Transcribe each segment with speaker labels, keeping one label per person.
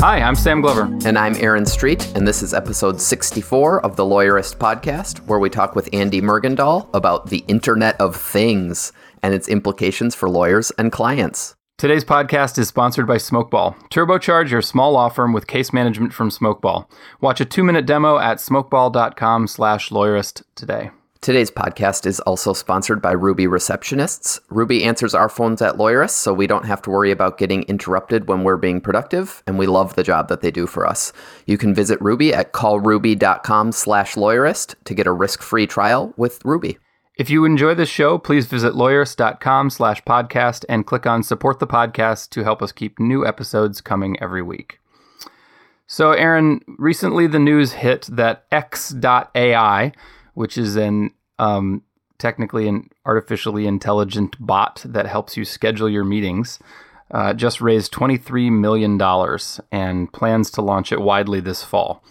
Speaker 1: Hi, I'm Sam Glover.
Speaker 2: And I'm Aaron Street, and this is episode 64 of the Lawyerist podcast, where we talk with Andy Mergendahl about the Internet of Things and its implications for lawyers and clients.
Speaker 1: Today's podcast is sponsored by Smokeball. Turbocharge your small law firm with case management from Smokeball. Watch a two-minute demo at smokeball.com slash lawyerist today.
Speaker 2: Today's podcast is also sponsored by Ruby Receptionists. Ruby answers our phones at Lawyerist, so we don't have to worry about getting interrupted when we're being productive, and we love the job that they do for us. You can visit Ruby at callruby.com slash lawyerist to get a risk-free trial with Ruby.
Speaker 1: If you enjoy this show, please visit lawyerist.com slash podcast and click on support the podcast to help us keep new episodes coming every week. So, Aaron, recently the news hit that X.AI, which is an um, technically an artificially intelligent bot that helps you schedule your meetings, uh, just raised $23 million and plans to launch it widely this fall.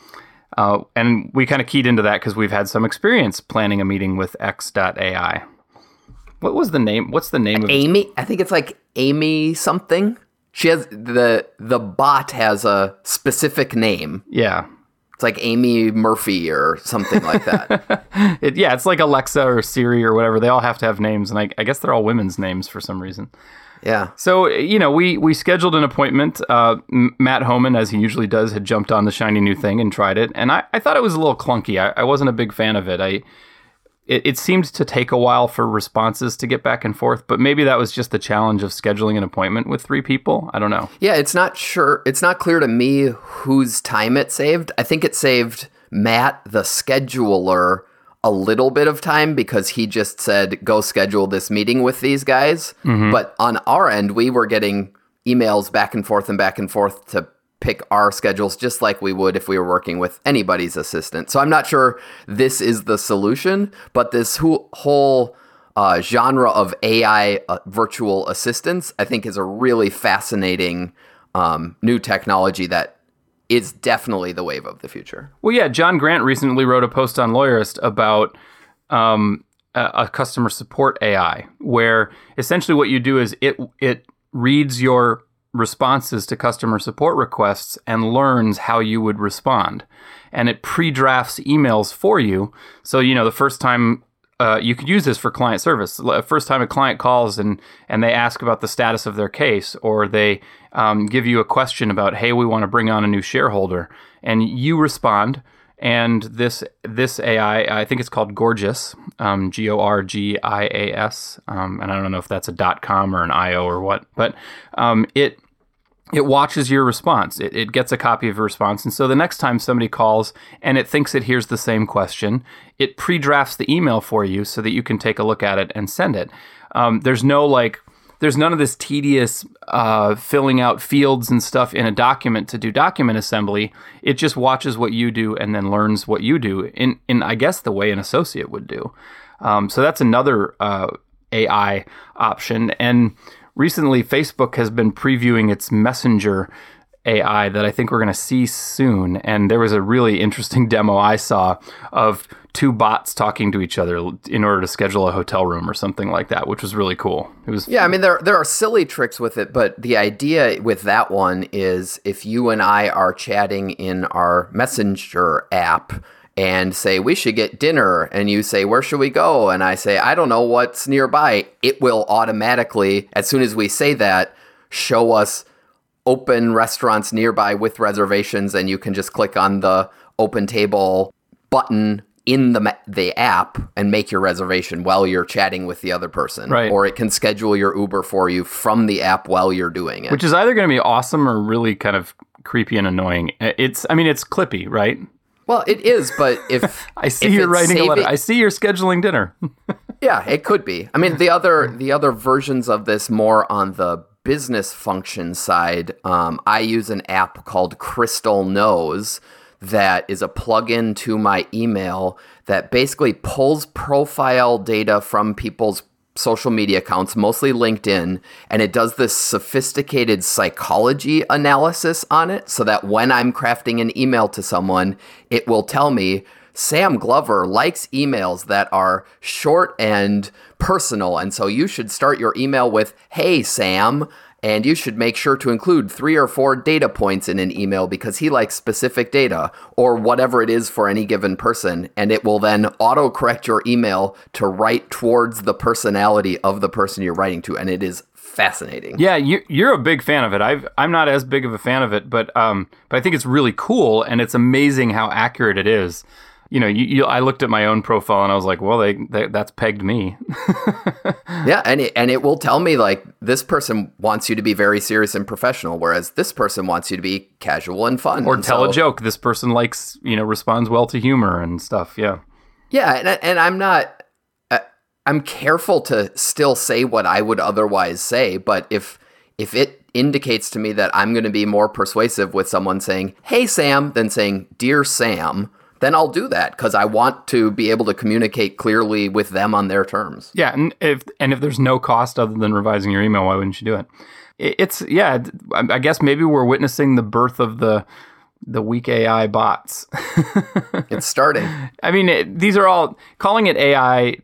Speaker 1: Uh, and we kind of keyed into that because we've had some experience planning a meeting with X.AI. What was the name? What's the name of
Speaker 2: Amy? I think it's like Amy something. She has the the bot has a specific name.
Speaker 1: Yeah.
Speaker 2: It's like Amy Murphy or something like that.
Speaker 1: it, yeah, it's like Alexa or Siri or whatever. They all have to have names, and I, I guess they're all women's names for some reason.
Speaker 2: Yeah.
Speaker 1: So you know, we we scheduled an appointment. Uh, Matt Homann, as he usually does, had jumped on the shiny new thing and tried it, and I, I thought it was a little clunky. I, I wasn't a big fan of it. I it, it seemed to take a while for responses to get back and forth, but maybe that was just the challenge of scheduling an appointment with three people. I don't know.
Speaker 2: Yeah, it's not sure. It's not clear to me whose time it saved. I think it saved Matt, the scheduler, a little bit of time because he just said, go schedule this meeting with these guys. Mm-hmm. But on our end, we were getting emails back and forth and back and forth to pick our schedules just like we would if we were working with anybody's assistant. So I'm not sure this is the solution, but this whole uh, genre of AI uh, virtual assistants, I think, is a really fascinating um, new technology that is definitely the wave of the future.
Speaker 1: Well, yeah, John Grant recently wrote a post on Lawyerist about um, a, a customer support AI, where essentially what you do is it it reads your responses to customer support requests and learns how you would respond. And it pre drafts emails for you. So, you know, the first time uh, you could use this for client service. First time a client calls and and they ask about the status of their case, or they um, give you a question about, hey, we want to bring on a new shareholder, and you respond. And this this AI, I think it's called Gorgeous, um, G O R G I A S, um, and I don't know if that's a com or an I O or what, but um, it it watches your response. It, it gets a copy of your response. And so the next time somebody calls and it thinks it hears the same question, it pre drafts the email for you so that you can take a look at it and send it. Um, there's no like, there's none of this tedious uh, filling out fields and stuff in a document to do document assembly. It just watches what you do and then learns what you do in, in I guess, the way an associate would do. Um, so that's another uh, AI option. And recently Facebook has been previewing its Messenger AI that I think we're going to see soon. And there was a really interesting demo I saw of two bots talking to each other in order to schedule a hotel room or something like that, which was really cool. It was
Speaker 2: Yeah, I mean there there are silly tricks with it, but the idea with that one is if you and I are chatting in our Messenger app and say we should get dinner. And you say where should we go? And i say i don't know what's nearby. It will automatically as soon as we say that show us open restaurants nearby with reservations and you can just click on the open table button in the the app and make your reservation while you're chatting with the other person.
Speaker 1: Right.
Speaker 2: or it can schedule your uber for you from the app while you're doing it.
Speaker 1: Which is either going to be awesome or really kind of creepy and annoying. It's i mean it's clippy right
Speaker 2: well, it is, but if
Speaker 1: I see
Speaker 2: if
Speaker 1: you're writing
Speaker 2: saving,
Speaker 1: a letter, I see you're scheduling dinner.
Speaker 2: yeah, it could be. I mean, the other the other versions of this more on the business function side. Um, I use an app called Crystal Knows that is a plugin to my email that basically pulls profile data from people's social media accounts, mostly LinkedIn, and it does this sophisticated psychology analysis on it so that when I'm crafting an email to someone, it will tell me Sam Glover likes emails that are short and personal. And so you should start your email with, Hey, Sam. And you should make sure to include three or four data points in an email because he likes specific data or whatever it is for any given person. And it will then auto correct your email to write towards the personality of the person you're writing to. And it is fascinating.
Speaker 1: Yeah, you, you're a big fan of it. I've, I'm not as big of a fan of it, but um, but I think it's really cool and it's amazing how accurate it is you know, you, you, I looked at my own profile and I was like, well, they, they that's pegged me.
Speaker 2: yeah, and it, and it will tell me like this person wants you to be very serious and professional, whereas this person wants you to be casual and fun,
Speaker 1: or
Speaker 2: and
Speaker 1: tell so, a joke. This person likes, you know, responds well to humor and stuff. Yeah,
Speaker 2: yeah, and and I'm not. Uh, I'm careful to still say what I would otherwise say, but if if it indicates to me that I'm going to be more persuasive with someone saying, "Hey Sam," than saying, "Dear Sam," then I'll do that because I want to be able to communicate clearly with them on their terms.
Speaker 1: Yeah, and if and if there's no cost other than revising your email, why wouldn't you do it? It's yeah, I guess maybe we're witnessing the birth of the the weak AI bots.
Speaker 2: it's starting.
Speaker 1: I mean, it, these are all calling it AI.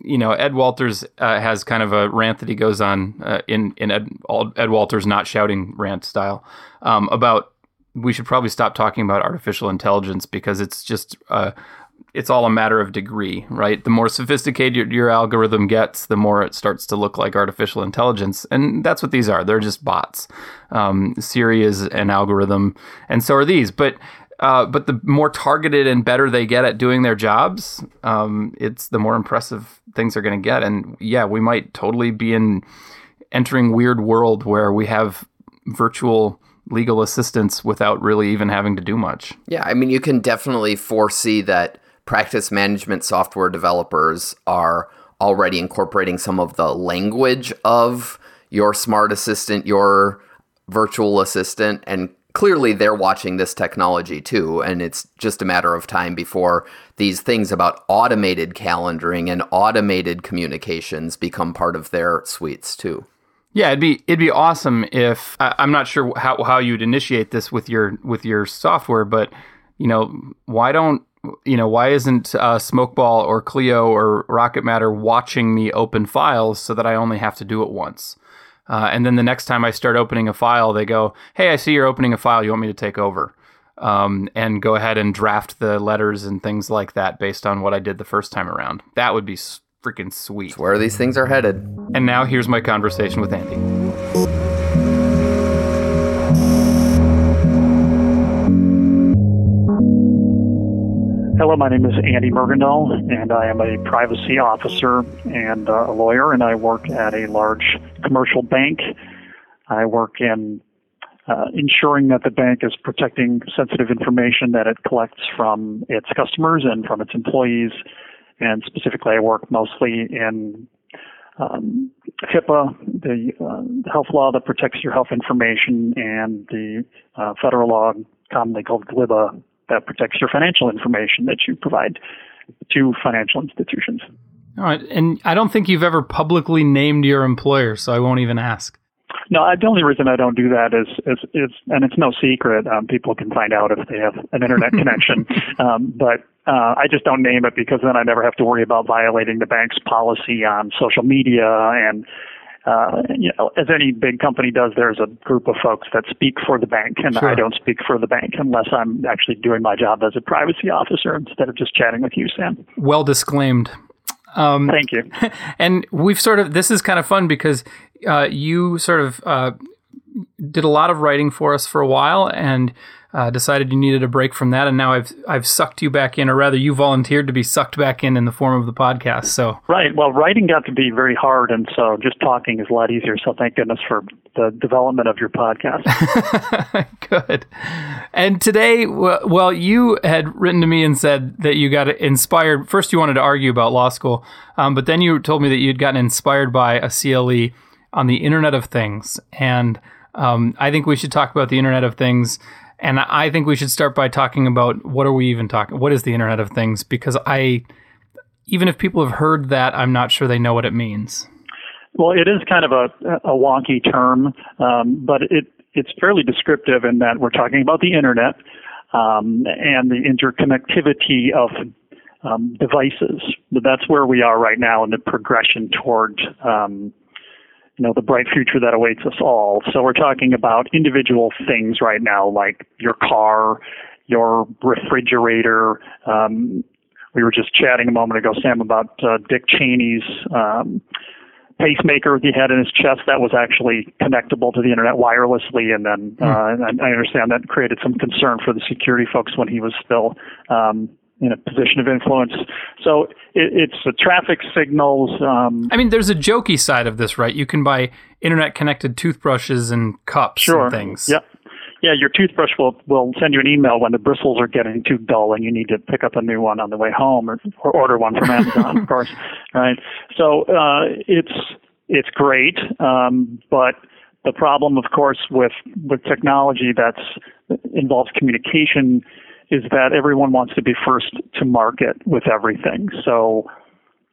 Speaker 1: You know, Ed Walters uh, has kind of a rant that he goes on uh, in in Ed, Ed Walters not shouting rant style um, about we should probably stop talking about artificial intelligence because it's just uh, it's all a matter of degree, right? The more sophisticated your, your, algorithm gets, the more it starts to look like artificial intelligence, and that's what these are. They're just bots. Um, Siri is an algorithm, and so are these. But uh, but the more targeted and better they get at doing their jobs, um, it's the more impressive things are going to get. And yeah, we might totally be in entering weird world where we have virtual legal assistance without really even having to do much.
Speaker 2: Yeah, I mean, you can definitely foresee that practice management software developers are already incorporating some of the language of your smart assistant, your virtual assistant, and clearly they're watching this technology too. And it's just a matter of time before these things about automated calendaring and automated communications become part of their suites too.
Speaker 1: Yeah, it'd be it'd be awesome if I, am not sure how how you'd initiate this with your with your software, but you know why don't you know why isn't uh, Smokeball or Clio or Rocket Matter watching me open files so that I only have to do it once? Uh, and then the next time I start opening a file, they go, "Hey, I see you're opening a file. You want me to take over?" Um, and go ahead and draft the letters and things like that based on what I did the first time around. That would be freaking sweet.
Speaker 2: It's where these things are headed.
Speaker 1: And now here's my conversation with Andy.
Speaker 3: Hello, my name is Andy Mergendahl, and I am a privacy officer and uh, a lawyer, and I work at a large commercial bank. I work in uh, ensuring that the bank is protecting sensitive information that it collects from its customers and from its employees and specifically, I work mostly in um, HIPAA, the, uh, health law that protects your health information, and the uh, federal law, commonly called GLIBA, that protects your financial information that you provide to financial institutions.
Speaker 1: All right, and I don't think you've ever publicly named your employer, so I won't even ask.
Speaker 3: No, I, the only reason I don't do that is, is, is and it's no secret. Um, people can find out if they have an internet connection. Um, but uh, I just don't name it because then I never have to worry about violating the bank's policy on social media and. Uh, you know, as any big company does, there's a group of folks that speak for the bank, and sure. I don't speak for the bank unless I'm actually doing my job as a privacy officer instead of just chatting with you, Sam.
Speaker 1: Well disclaimed.
Speaker 3: Um, Thank you.
Speaker 1: And we've sort of this is kind of fun because uh, you sort of uh, did a lot of writing for us for a while, and uh, decided you needed a break from that, and now I've I've sucked you back in, or rather, you volunteered to be sucked back in in the form of the podcast. So
Speaker 3: right, well, writing got to be very hard, and so just talking is a lot easier. So thank goodness for the development of your podcast.
Speaker 1: Good. And today, well, you had written to me and said that you got inspired. First, you wanted to argue about law school, um, but then you told me that you'd gotten inspired by a CLE on the Internet of Things, and um, I think we should talk about the Internet of Things And I think we should start by talking about what are we even talking? What is the Internet of Things? Because I, even if people have heard that, I'm not sure they know what it means.
Speaker 3: Well, it is kind of a, a wonky term, um, but it it's fairly descriptive in that we're talking about the internet um, and the interconnectivity of um, devices. That's where we are right now in the progression toward um, you know the bright future that awaits us all. So we're talking about individual things right now, like your car, your refrigerator. Um, we were just chatting a moment ago, Sam, about uh, Dick Cheney's um, pacemaker he had in his chest that was actually connectable to the internet wirelessly, and then hmm. uh, I understand that created some concern for the security folks when he was still um, in a position of influence. So it, it's the traffic signals. Um,
Speaker 1: I mean, there's a jokey side of this, right? You can buy internet connected toothbrushes and cups
Speaker 3: sure.
Speaker 1: and things.
Speaker 3: Yep. Yeah, your toothbrush will will send you an email when the bristles are getting too dull and you need to pick up a new one on the way home or, or order one from Amazon, of course. Right. So uh, it's it's great, um, but the problem, of course, with with technology that's involves communication is that everyone wants to be first to market with everything. So,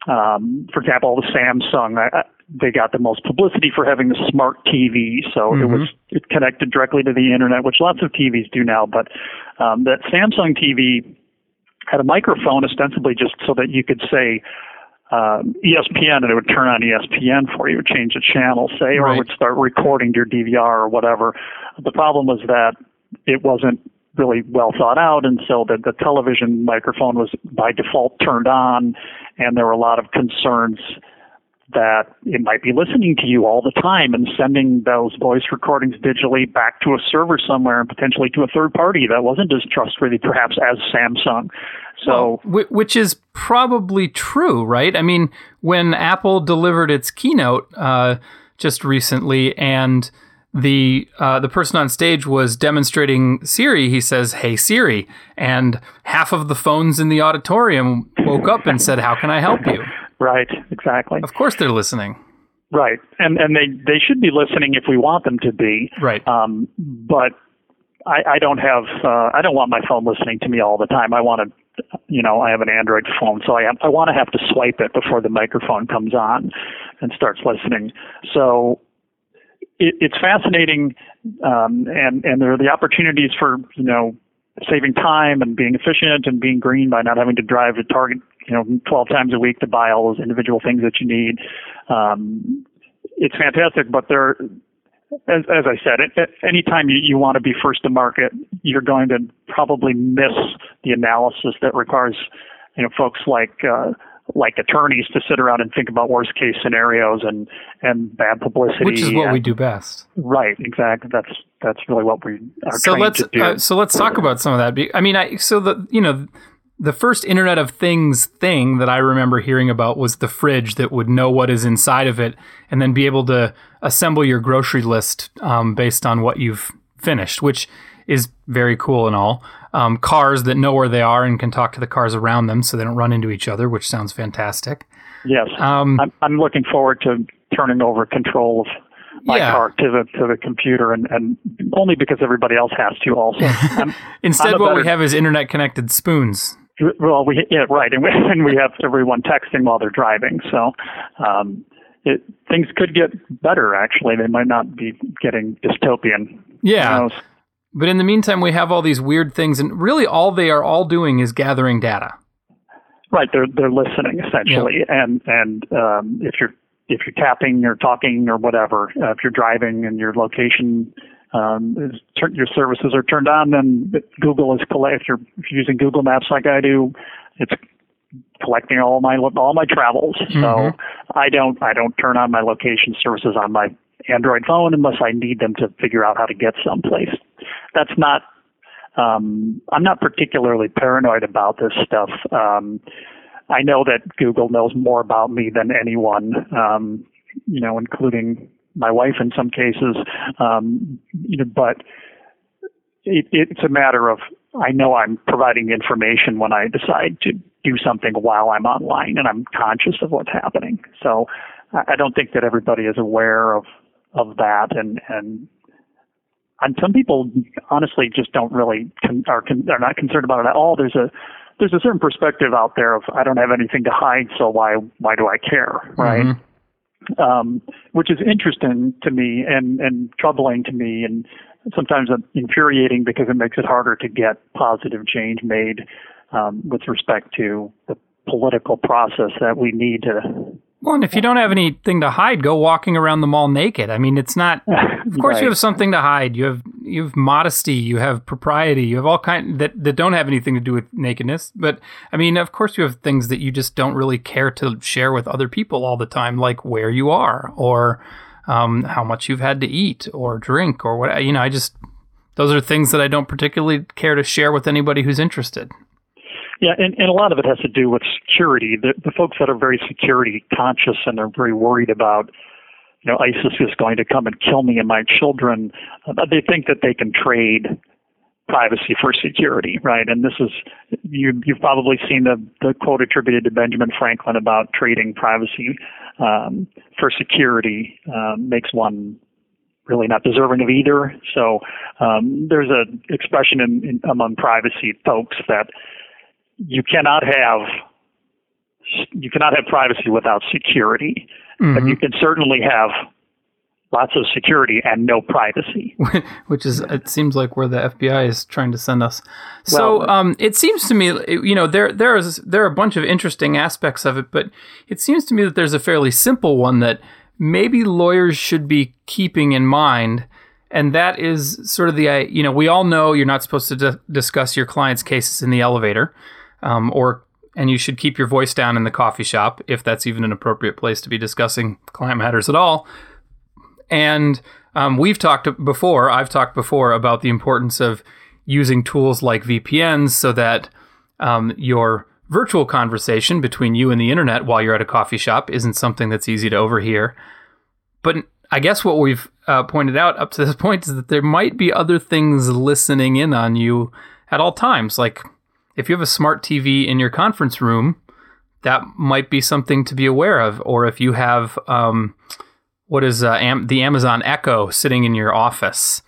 Speaker 3: um, for example, the Samsung, I, they got the most publicity for having the smart TV. So mm-hmm. it was it connected directly to the internet, which lots of TVs do now. But um, that Samsung TV had a microphone ostensibly just so that you could say uh, ESPN and it would turn on ESPN for you, would change the channel, say, or it would start recording your DVR or whatever. The problem was that it wasn't really well thought out, and so the, the television microphone was by default turned on, and there were a lot of concerns that it might be listening to you all the time and sending those voice recordings digitally back to a server somewhere and potentially to a third party that wasn't as trustworthy perhaps as Samsung. So
Speaker 1: well, which is probably true, right? I mean, when Apple delivered its keynote uh, just recently and the uh, the person on stage was demonstrating Siri. He says, "Hey Siri," and half of the phones in the auditorium woke up and said, "How can I help you?"
Speaker 3: Right. Exactly.
Speaker 1: Of course, they're listening.
Speaker 3: Right, and and they they should be listening if we want them to be.
Speaker 1: Right.
Speaker 3: Um, but I, I don't have uh, I don't want my phone listening to me all the time. I want to you know, I have an Android phone, so I have, I want to have to swipe it before the microphone comes on and starts listening. So it, it's fascinating, um, and and there are the opportunities for you know saving time and being efficient and being green by not having to drive to Target you know 12 times a week to buy all those individual things that you need. Um, it's fantastic, but there as, as I said, it, anytime you, you want to be first to market, you're going to probably miss the analysis that requires, you know, folks like uh, like attorneys to sit around and think about worst case scenarios and and bad publicity.
Speaker 1: Which is what
Speaker 3: and,
Speaker 1: we do best.
Speaker 3: Right. Exactly. That's that's really what we are
Speaker 1: so let's,
Speaker 3: to do.
Speaker 1: Uh, so let's talk about some of that. I mean, I so the you know the first Internet of Things thing that I remember hearing about was the fridge that would know what is inside of it and then be able to assemble your grocery list um, based on what you've finished, which is very cool and all. Um, cars that know where they are and can talk to the cars around them so they don't run into each other, which sounds fantastic.
Speaker 3: Yes. Um, I'm, I'm looking forward to turning over control of my yeah. car to the to the computer, and, and only because everybody else has to. Also,
Speaker 1: instead, what better, we have is internet connected spoons.
Speaker 3: Well, we yeah, right, and we, and we have everyone texting while they're driving. So um, it, things could get better. Actually, they might not be getting dystopian.
Speaker 1: Yeah. But in the meantime, we have all these weird things, and really, all they are all doing is gathering data.
Speaker 3: Right, they're they're listening essentially, yep. and and um, if you're if you're tapping or talking or whatever, uh, if you're driving and your location um, is, your services are turned on, then Google is collect. If you're, if you're using Google Maps like I do, it's collecting all my all my travels. Mm-hmm. So I don't I don't turn on my location services on my Android phone unless I need them to figure out how to get someplace. That's not. Um, I'm not particularly paranoid about this stuff. Um, I know that Google knows more about me than anyone, um, you know, including my wife in some cases. Um, you know, but it, it's a matter of I know I'm providing information when I decide to do something while I'm online, and I'm conscious of what's happening. So I don't think that everybody is aware of of that, and and and some people honestly just don't really con- are con- are not concerned about it at all. There's a there's a certain perspective out there of I don't have anything to hide, so why why do I care, right? Mm-hmm. Um, which is interesting to me and and troubling to me, and sometimes infuriating because it makes it harder to get positive change made um, with respect to the political process that we need to
Speaker 1: well, and if you don't have anything to hide, go walking around the mall naked. I mean, it's not. Of course, right. you have something to hide. You have you have modesty. You have propriety. You have all kind that that don't have anything to do with nakedness. But I mean, of course, you have things that you just don't really care to share with other people all the time, like where you are or um, how much you've had to eat or drink or what. You know, I just those are things that I don't particularly care to share with anybody who's interested.
Speaker 3: Yeah, and, and a lot of it has to do with security. The, the folks that are very security conscious and they're very worried about, you know, ISIS is going to come and kill me and my children, uh, they think that they can trade privacy for security, right? And this is you you've probably seen the the quote attributed to Benjamin Franklin about trading privacy um, for security um, makes one really not deserving of either. So um, there's a expression in, in, among privacy folks that you cannot have you cannot have privacy without security, mm-hmm. but you can certainly have lots of security and no privacy.
Speaker 1: Which is, it seems like where the FBI is trying to send us. So well, um, it seems to me, you know, there there is there are a bunch of interesting aspects of it, but it seems to me that there's a fairly simple one that maybe lawyers should be keeping in mind. And that is sort of the, you know, we all know you're not supposed to d- discuss your client's cases in the elevator um, or and you should keep your voice down in the coffee shop if that's even an appropriate place to be discussing client matters at all. And um, we've talked before, I've talked before about the importance of using tools like VPNs so that um, your virtual conversation between you and the internet while you're at a coffee shop isn't something that's easy to overhear. But I guess what we've uh, pointed out up to this point is that there might be other things listening in on you at all times, like if you have a smart TV in your conference room, that might be something to be aware of. Or if you have um, what is uh, Am- the Amazon Echo sitting in your office,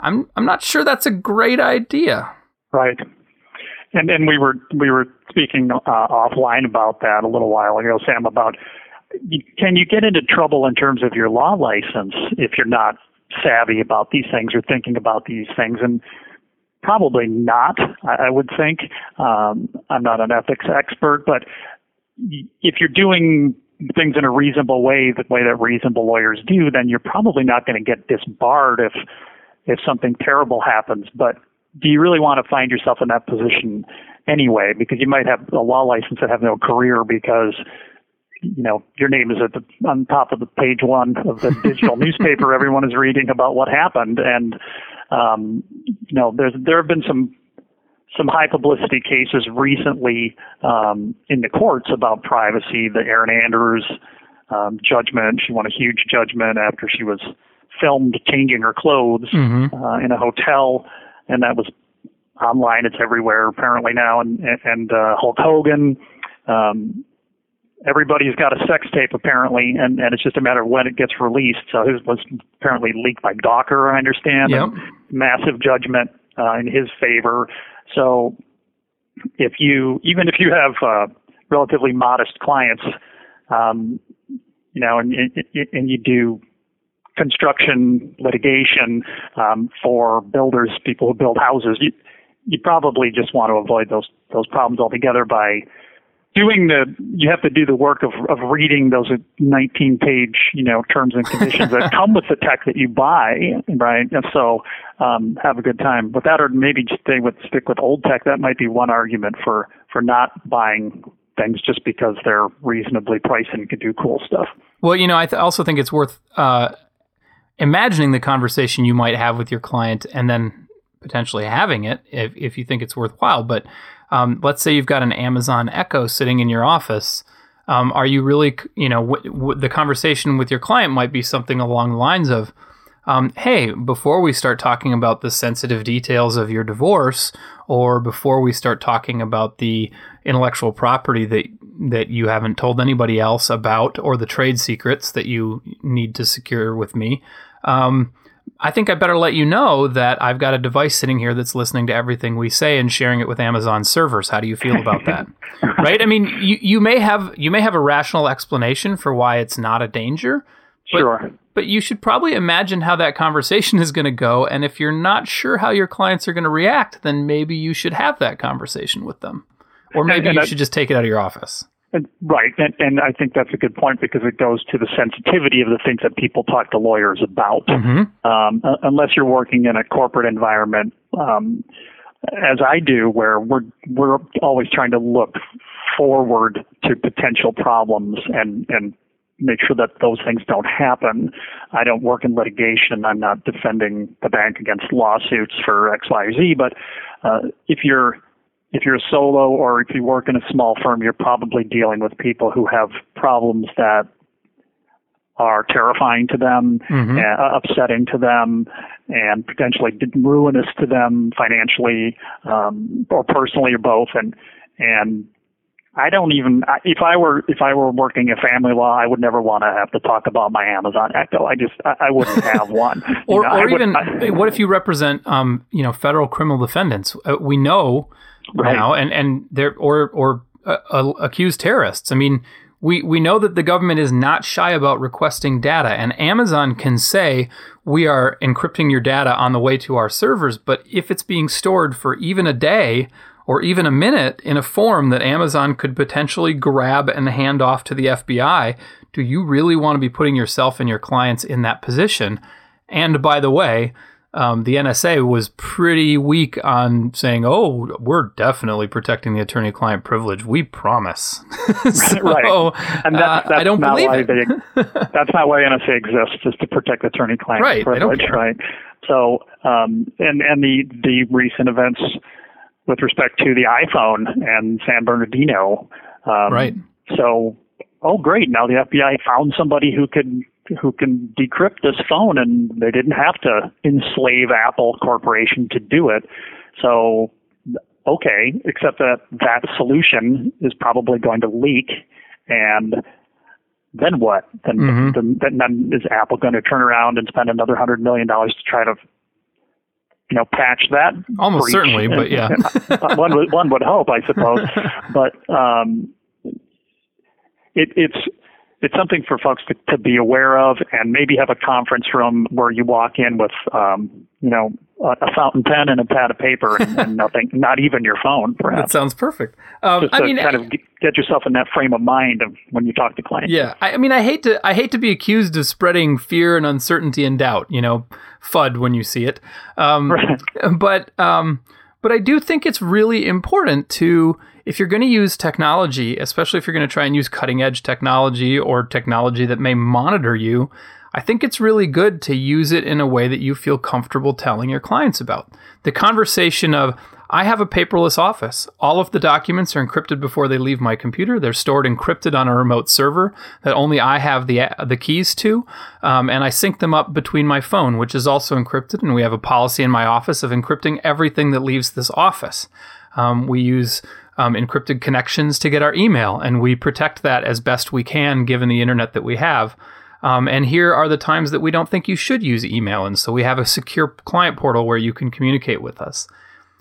Speaker 1: I'm I'm not sure that's a great idea.
Speaker 3: Right. And and we were we were speaking uh, offline about that a little while ago, Sam. About can you get into trouble in terms of your law license if you're not savvy about these things or thinking about these things? And Probably not, I would think. Um, I'm not an ethics expert, but if you're doing things in a reasonable way, the way that reasonable lawyers do, then you're probably not going to get disbarred if if something terrible happens. But do you really want to find yourself in that position anyway? Because you might have a law license and have no career because you know your name is at the on top of the page one of the digital newspaper everyone is reading about what happened and um, you know, there's there have been some some high publicity cases recently um, in the courts about privacy. The Erin Andrews um, judgment. She won a huge judgment after she was filmed changing her clothes mm-hmm. uh, in a hotel, and that was online. It's everywhere apparently now. And and uh, Hulk Hogan. Um, everybody's got a sex tape apparently, and, and it's just a matter of when it gets released. So his was apparently leaked by Gawker, I understand.
Speaker 1: Yep.
Speaker 3: Massive judgment uh, in his favor. So if you, even if you have uh, relatively modest clients, um, you know, and, and you do construction litigation um, for builders, people who build houses, you, you probably just want to avoid those those problems altogether by doing the you have to do the work of of reading those 19 page you know terms and conditions that come with the tech that you buy right? And so um, have a good time. With that or maybe stay with stick with old tech that might be one argument for for not buying things just because they're reasonably priced and can do cool stuff.
Speaker 1: Well you know i th- also think it's worth uh, imagining the conversation you might have with your client and then potentially having it if, if you think it's worthwhile. But um, let's say you've got an Amazon Echo sitting in your office. Um, are you really, you know, w- w- the conversation with your client might be something along the lines of, um, hey, before we start talking about the sensitive details of your divorce, or before we start talking about the intellectual property that that you haven't told anybody else about, or the trade secrets that you need to secure with me, um, I think I better let you know that I've got a device sitting here that's listening to everything we say and sharing it with Amazon servers. How do you feel about that? right? I mean, you, you may have you may have a rational explanation for why it's not a danger.
Speaker 3: But, sure.
Speaker 1: But you should probably imagine how that conversation is going to go. And if you're not sure how your clients are going to react, then maybe you should have that conversation with them. Or maybe and, and you should just take it out of your office.
Speaker 3: And, right, and, and I think that's a good point because it goes to the sensitivity of the things that people talk to lawyers about.
Speaker 1: Mm-hmm.
Speaker 3: Um, unless you're working in a corporate environment, um, as I do, where we're we're always trying to look forward to potential problems and and make sure that those things don't happen. I don't work in litigation. I'm not defending the bank against lawsuits for X, Y, or Z. But uh, if you're if you're a solo or if you work in a small firm, you're probably dealing with people who have problems that are terrifying to them,
Speaker 1: mm-hmm.
Speaker 3: uh, upsetting to them, and potentially ruinous to them financially um, or personally or both. And and I don't even if I were if I were working in family law, I would never want to have to talk about my Amazon Echo. I just I, I wouldn't have one.
Speaker 1: or know, or even I, what if you represent um you know federal criminal defendants? Uh, we know right. now, and and there or or uh, uh, accused terrorists. I mean. We, we know that the government is not shy about requesting data, and Amazon can say, We are encrypting your data on the way to our servers. But if it's being stored for even a day or even a minute in a form that Amazon could potentially grab and hand off to the FBI, do you really want to be putting yourself and your clients in that position? And by the way, um, the NSA was pretty weak on saying, "Oh, we're definitely protecting the attorney-client privilege. We promise."
Speaker 3: so, right, and that's, that's uh, I don't believe it. They, that's not why NSA exists, is to protect attorney-client
Speaker 1: right,
Speaker 3: privilege, right? So, um, and and the the recent events with respect to the iPhone and San Bernardino.
Speaker 1: Um, right.
Speaker 3: So, oh great! Now the FBI found somebody who could who can decrypt this phone, and they didn't have to enslave Apple Corporation to do it. So, okay, except that that solution is probably going to leak, and then what? Then,
Speaker 1: mm-hmm.
Speaker 3: then, then is Apple going to turn around and spend another hundred million dollars to try to you know, patch that.
Speaker 1: Almost certainly, but yeah,
Speaker 3: one would one would hope, I suppose. but um, it, it's it's something for folks to, to be aware of, and maybe have a conference room where you walk in with, um, you know, a, a, fountain pen and a pad of paper, and, and nothing, not even your phone, perhaps.
Speaker 1: That sounds perfect. Um,
Speaker 3: Just
Speaker 1: I
Speaker 3: to
Speaker 1: mean,
Speaker 3: kind of get yourself in that frame of mind of when you talk to clients.
Speaker 1: Yeah, I, I mean, I hate to I hate to be accused of spreading fear and uncertainty and doubt. You know, FUD when you see it. Um, right. But um, but I do think it's really important to if you're going to use technology, especially if you're going to try and use cutting edge technology or technology that may monitor you. I think it's really good to use it in a way that you feel comfortable telling your clients about. The conversation of, I have a paperless office. All of the documents are encrypted before they leave my computer. They're stored encrypted on a remote server that only I have the the keys to, um, and I sync them up between my phone, which is also encrypted. And we have a policy in my office of encrypting everything that leaves this office. Um, we use um, encrypted connections to get our email, and we protect that as best we can given the internet that we have. Um, and here are the times that we don't think you should use email. And so we have a secure client portal where you can communicate with us.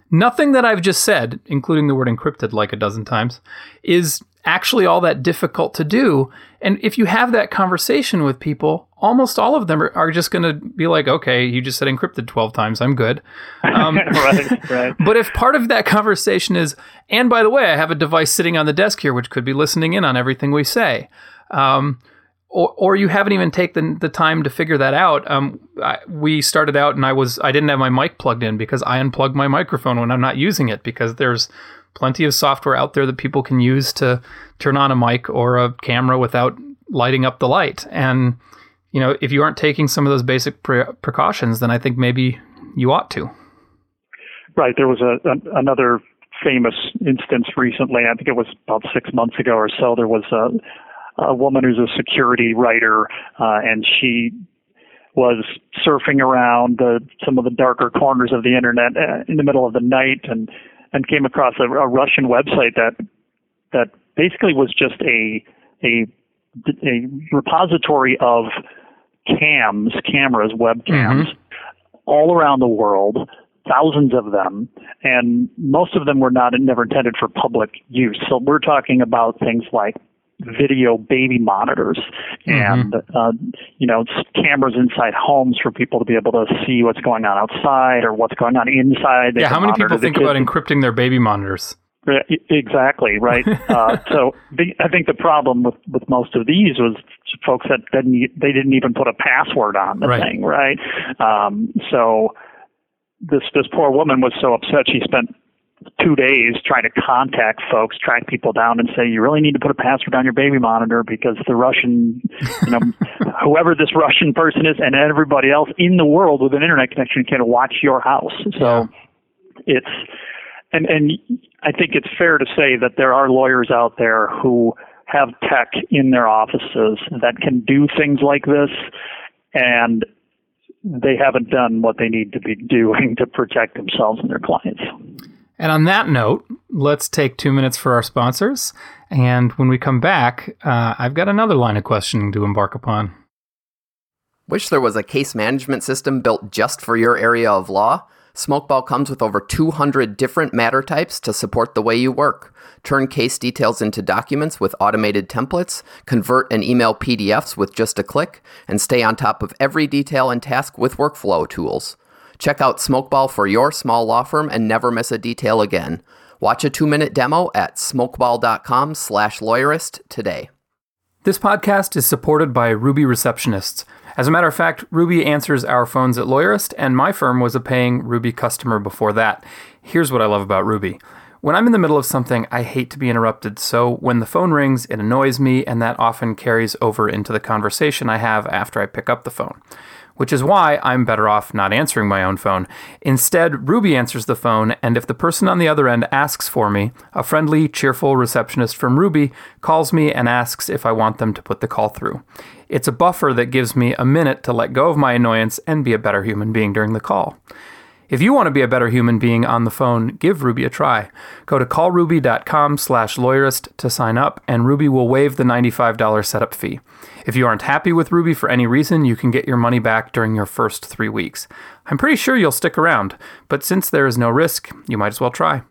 Speaker 1: Nothing that I've just said, including the word encrypted like a dozen times, is actually all that difficult to do. And if you have that conversation with people, almost all of them are, are just going to be like, okay, you just said encrypted 12 times. I'm good.
Speaker 3: Um, right, right.
Speaker 1: But if part of that conversation is, and by the way, I have a device sitting on the desk here which could be listening in on everything we say. Um, or, or you haven't even taken the time to figure that out. Um, I, we started out and I was I didn't have my mic plugged in because I unplug my microphone when I'm not using it because there's plenty of software out there that people can use to turn on a mic or a camera without lighting up the light. And you know, if you aren't taking some of those basic pre- precautions, then I think maybe you ought to.
Speaker 3: Right. There was a, a another famous instance recently. I think it was about six months ago or so. There was a a woman who's a security writer, uh, and she was surfing around the, some of the darker corners of the internet uh, in the middle of the night, and and came across a, a Russian website that that basically was just a a a repository of cams, cameras, webcams, mm-hmm. all around the world, thousands of them, and most of them were not never intended for public use. So we're talking about things like video baby monitors and mm-hmm. uh, you know cameras inside homes for people to be able to see what's going on outside or what's going on inside.
Speaker 1: They yeah, how many people think about encrypting their baby monitors?
Speaker 3: Exactly right. uh, so the, I think the problem with, with most of these was folks that didn't they didn't even put a password on the right. thing, right? Um, so this this poor woman was so upset she spent two days trying to contact folks, track people down, and say you really need to put a password on your baby monitor because the Russian, you know, whoever this Russian person is, and everybody else in the world with an internet connection can watch your house. So yeah. it's and and I think it's fair to say that there are lawyers out there who have tech in their offices that can do things like this, and they haven't done what they need to be doing to protect themselves and their clients.
Speaker 1: And on that note, let's take two minutes for our sponsors. And when we come back, uh, I've got another line of questioning to embark upon.
Speaker 2: Wish there was a case management system built just for your area of law? Smokeball comes with over 200 different matter types to support the way you work. Turn case details into documents with automated templates, convert and email PDFs with just a click, and stay on top of every detail and task with workflow tools. Check out Smokeball for your small law firm and never miss a detail again. Watch a two-minute demo at smokeball.com slash lawyerist today.
Speaker 1: This podcast is supported by Ruby Receptionists. As a matter of fact, Ruby answers our phones at Lawyerist, and my firm was a paying Ruby customer before that. Here's what I love about Ruby. When I'm in the middle of something, I hate to be interrupted, so when the phone rings, it annoys me, and that often carries over into the conversation I have after I pick up the phone which is why I'm better off not answering my own phone. Instead, Ruby answers the phone, and if the person on the other end asks for me, a friendly, cheerful receptionist from Ruby calls me and asks if I want them to put the call through. It's a buffer that gives me a minute to let go of my annoyance and be a better human being during the call. If you want to be a better human being on the phone, give Ruby a try. Go to callruby.com slash lawyerist to sign up, and Ruby will waive the $95 setup fee. If you aren't happy with Ruby for any reason, you can get your money back during your first three weeks. I'm pretty sure you'll stick around, but since there is no risk, you might as well try.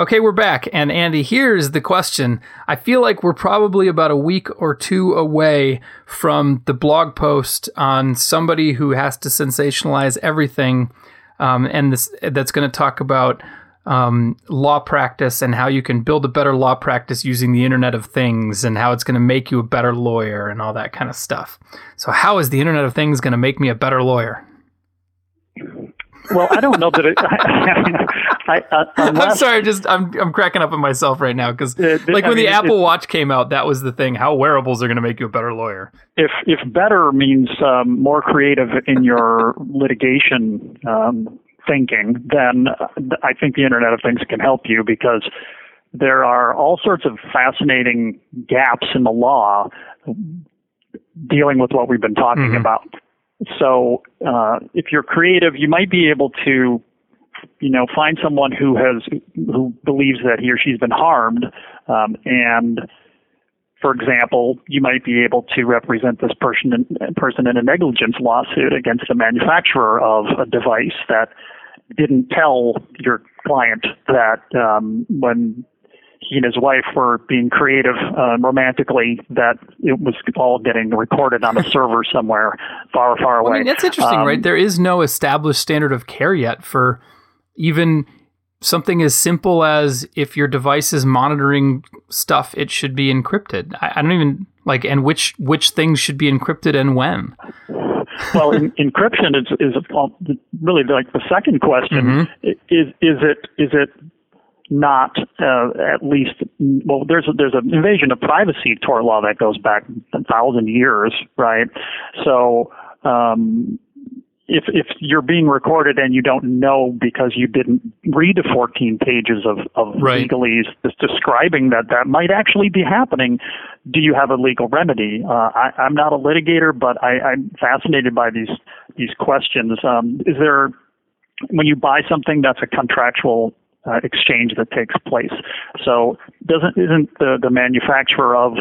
Speaker 1: Okay, we're back. And Andy, here's the question. I feel like we're probably about a week or two away from the blog post on somebody who has to sensationalize everything um, and this that's going to talk about um, law practice and how you can build a better law practice using the Internet of Things and how it's going to make you a better lawyer and all that kind of stuff. So, how is the Internet of Things going to make me a better lawyer?
Speaker 3: Well, I don't know that it. uh,
Speaker 1: I'm sorry, just I'm I'm cracking up at myself right now because uh, like I when mean, the Apple Watch came out, that was the thing. How wearables are going to make you a better lawyer?
Speaker 3: If if better means um, more creative in your litigation um, thinking, then I think the Internet of Things can help you because there are all sorts of fascinating gaps in the law dealing with what we've been talking mm-hmm. about. So uh, if you're creative, you might be able to, you know, find someone who has who believes that he or she's been harmed, um, and for example, you might be able to represent this person in, person in a negligence lawsuit against the manufacturer of a device that didn't tell your client that um, when he and his wife were being creative uh, romantically that it was all getting recorded on a server somewhere far, far away. Well, I
Speaker 1: mean, that's interesting, um, right? There is no established standard of care yet for even something as simple as if your device is monitoring stuff, it should be encrypted. I, I don't even like, and which which things should be encrypted and when.
Speaker 3: well, in, encryption is is really like the second question. Mm-hmm. Is is it is it not uh, at least well there's a, there's an invasion of privacy tort law that goes back a thousand years right so um, if if you're being recorded and you don't know because you didn't read the 14 pages of, of right. legalese describing that that might actually be happening, do you have a legal remedy? Uh, I, I'm not a litigator, but I, I'm fascinated by these these questions. Um, is there when you buy something that's a contractual uh, exchange that takes place. So doesn't isn't the the manufacturer of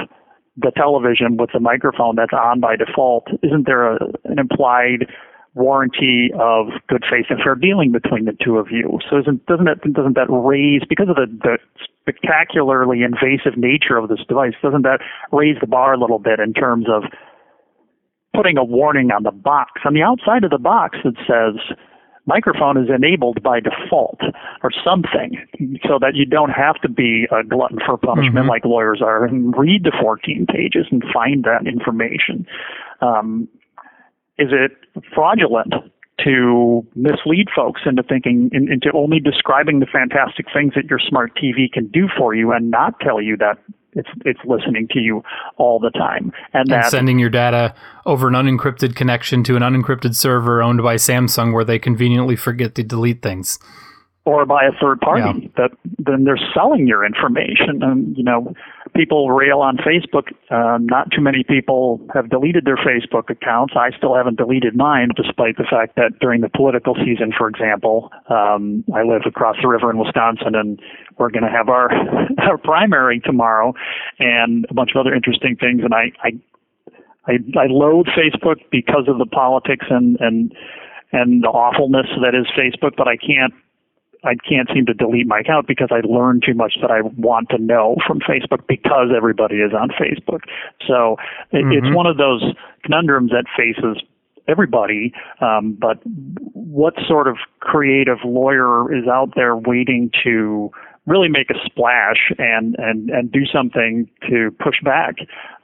Speaker 3: the television with the microphone that's on by default? Isn't there a, an implied warranty of good faith and fair dealing between the two of you. So isn't, doesn't that doesn't that raise because of the, the spectacularly invasive nature of this device? Doesn't that raise the bar a little bit in terms of putting a warning on the box on the outside of the box that says microphone is enabled by default or something so that you don't have to be a glutton for punishment mm-hmm. like lawyers are and read the 14 pages and find that information. Um, is it fraudulent to mislead folks into thinking in, into only describing the fantastic things that your smart TV can do for you and not tell you that it's it's listening to you all the time.
Speaker 1: And, and that, sending your data over an unencrypted connection to an unencrypted server owned by Samsung where they conveniently forget to delete things
Speaker 3: or by a third party yeah. that then they're selling your information. And you know people rail on facebook uh, not too many people have deleted their facebook accounts. I still haven't deleted mine despite the fact that during the political season for example um, i live across the river in wisconsin and we're going to have our our primary tomorrow and a bunch of other interesting things. And i i I, I loathe Facebook because of the politics and and and the awfulness that is Facebook, but I can't I can't seem to delete my account because I learned too much that I want to know from Facebook because everybody is on Facebook. So mm-hmm. it's one of those conundrums that faces everybody. Um, but what sort of creative lawyer is out there waiting to really make a splash and and and do something to push back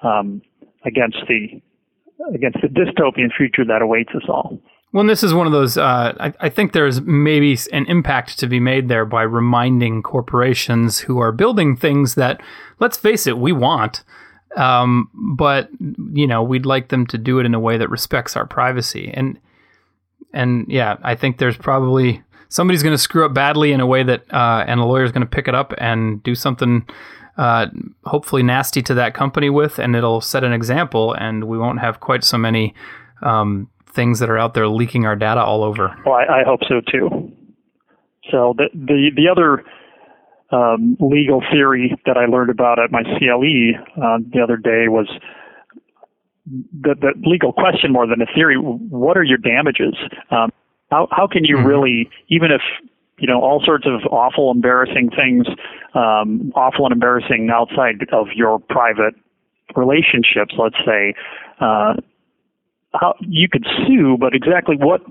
Speaker 3: um, against the against the dystopian future that awaits us all?
Speaker 1: Well, this is one of those. Uh, I, I, think there's maybe an impact to be made there by reminding corporations who are building things that, let's face it, we want, um, but you know, we'd like them to do it in a way that respects our privacy. And and yeah, I think there's probably somebody's going to screw up badly in a way that, uh, and a lawyer's going to pick it up and do something. Uh, hopefully nasty to that company with, and it'll set an example, and we won't have quite so many um, things that are out there leaking our data all over.
Speaker 3: Well, I, I hope so too. So the the the other um, legal theory that I learned about at my CLE uh, the other day was the, the legal question more than a theory. What are your damages? Um, how how can you mm-hmm. really, even if you know all sorts of awful, embarrassing things, um, awful and embarrassing outside of your private relationships, let's say, uh, how you could sue, but exactly what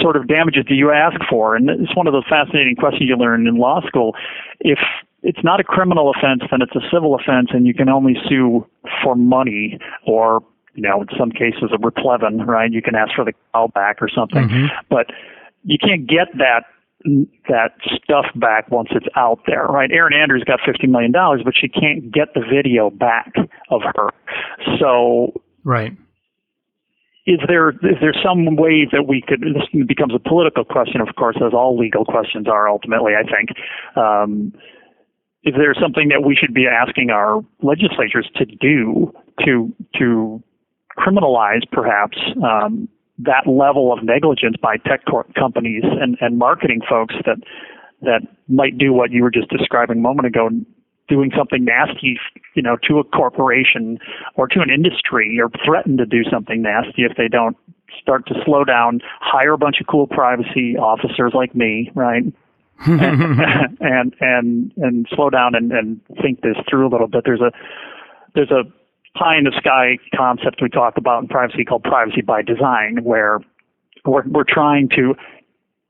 Speaker 3: sort of damages do you ask for? And it's one of those fascinating questions you learn in law school. If it's not a criminal offense, then it's a civil offense, and you can only sue for money or you know, in some cases a replevin, right? You can ask for the cow back or something, mm-hmm. but you can't get that that stuff back once it's out there, right? Erin Andrews got fifty million dollars, but she can't get the video back of her. So,
Speaker 1: right
Speaker 3: is there is there some way that we could this becomes a political question of course as all legal questions are ultimately i think. Um, is there something that we should be asking our legislatures to do to to criminalize perhaps um, that level of negligence by tech companies and, and marketing folks that that might do what you were just describing a moment ago doing something nasty, you know, to a corporation or to an industry or threaten to do something nasty if they don't start to slow down, hire a bunch of cool privacy officers like me, right? and, and and and slow down and, and think this through a little bit. There's a there's a pie in the sky concept we talk about in privacy called privacy by design, where we're we're trying to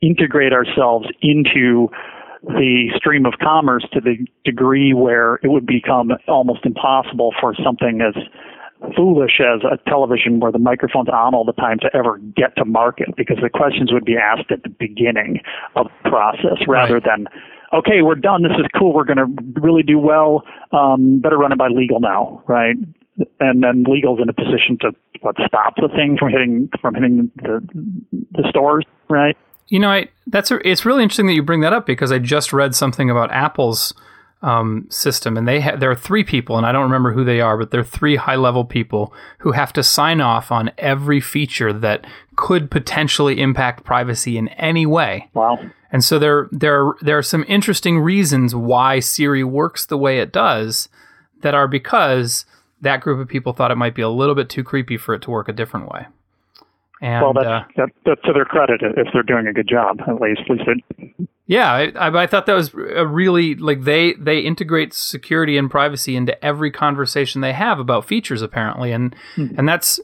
Speaker 3: integrate ourselves into the stream of commerce to the degree where it would become almost impossible for something as foolish as a television where the microphone's on all the time to ever get to market because the questions would be asked at the beginning of the process rather right. than okay we're done. This is cool. We're going to really do well. Um, better run it by legal now right? And then legal's in a position to what stop the thing from hitting from hitting the the stores right
Speaker 1: you know, I that's a, it's really interesting that you bring that up because I just read something about Apple's um, system, and they ha- there are three people, and I don't remember who they are, but they're three high level people who have to sign off on every feature that could potentially impact privacy in any way.
Speaker 3: Wow.
Speaker 1: And so there there are, there are some interesting reasons why Siri works the way it does that are because that group of people thought it might be a little bit too creepy for it to work a different way. And,
Speaker 3: well, that's,
Speaker 1: uh,
Speaker 3: that, that's to their credit if they're doing a good job. At least, at least it,
Speaker 1: yeah, I, I, I thought that was a really like they they integrate security and privacy into every conversation they have about features apparently, and and that's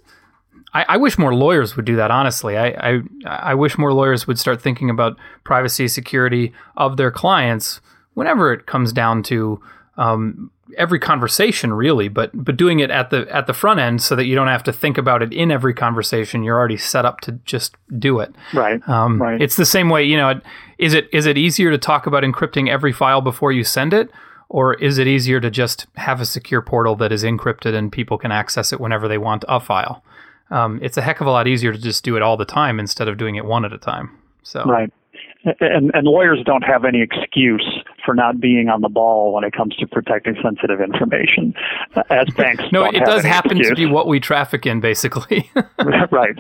Speaker 1: I, I wish more lawyers would do that. Honestly, I, I I wish more lawyers would start thinking about privacy security of their clients whenever it comes down to um, every conversation really but but doing it at the at the front end so that you don't have to think about it in every conversation. You're already set up to just do it.
Speaker 3: Right.
Speaker 1: Um,
Speaker 3: right.
Speaker 1: it's the same way you know is it is it easier to talk about encrypting every file before you send it? Or is it easier to just have a secure portal that is encrypted and people can access it whenever they want a file? Um, it's a heck of a lot easier to just do it all the time instead of doing it one at a time. So
Speaker 3: right and, and lawyers don't have any excuse for not being on the ball when it comes to protecting sensitive information, as banks.
Speaker 1: no, it does happen
Speaker 3: excuse.
Speaker 1: to be what we traffic in, basically.
Speaker 3: right.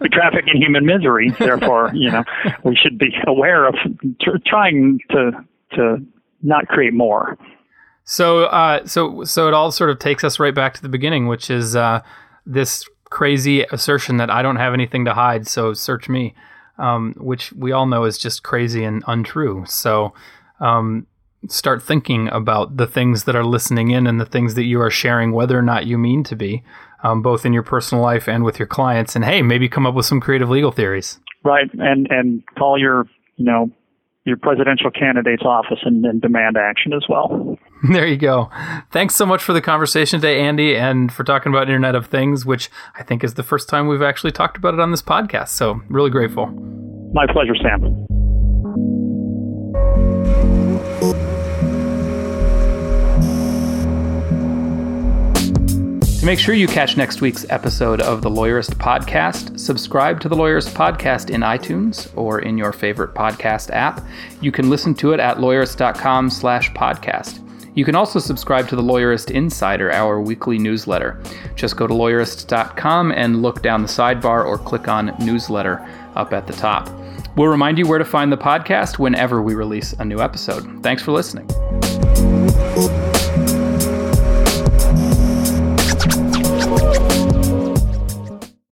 Speaker 3: we traffic in human misery. Therefore, you know, we should be aware of tr- trying to to not create more.
Speaker 1: So, uh, so, so it all sort of takes us right back to the beginning, which is uh, this crazy assertion that I don't have anything to hide, so search me, um, which we all know is just crazy and untrue. So, um, start thinking about the things that are listening in and the things that you are sharing, whether or not you mean to be, um, both in your personal life and with your clients. And hey, maybe come up with some creative legal theories.
Speaker 3: Right, and and call your you know your presidential candidate's office and, and demand action as well.
Speaker 1: There you go. Thanks so much for the conversation today, Andy, and for talking about Internet of Things, which I think is the first time we've actually talked about it on this podcast. So, really grateful.
Speaker 3: My pleasure, Sam.
Speaker 1: To make sure you catch next week's episode of the Lawyerist Podcast, subscribe to the Lawyerist Podcast in iTunes or in your favorite podcast app. You can listen to it at lawyerist.com slash podcast. You can also subscribe to the Lawyerist Insider, our weekly newsletter. Just go to lawyerist.com and look down the sidebar or click on newsletter up at the top. We'll remind you where to find the podcast whenever we release a new episode. Thanks for listening.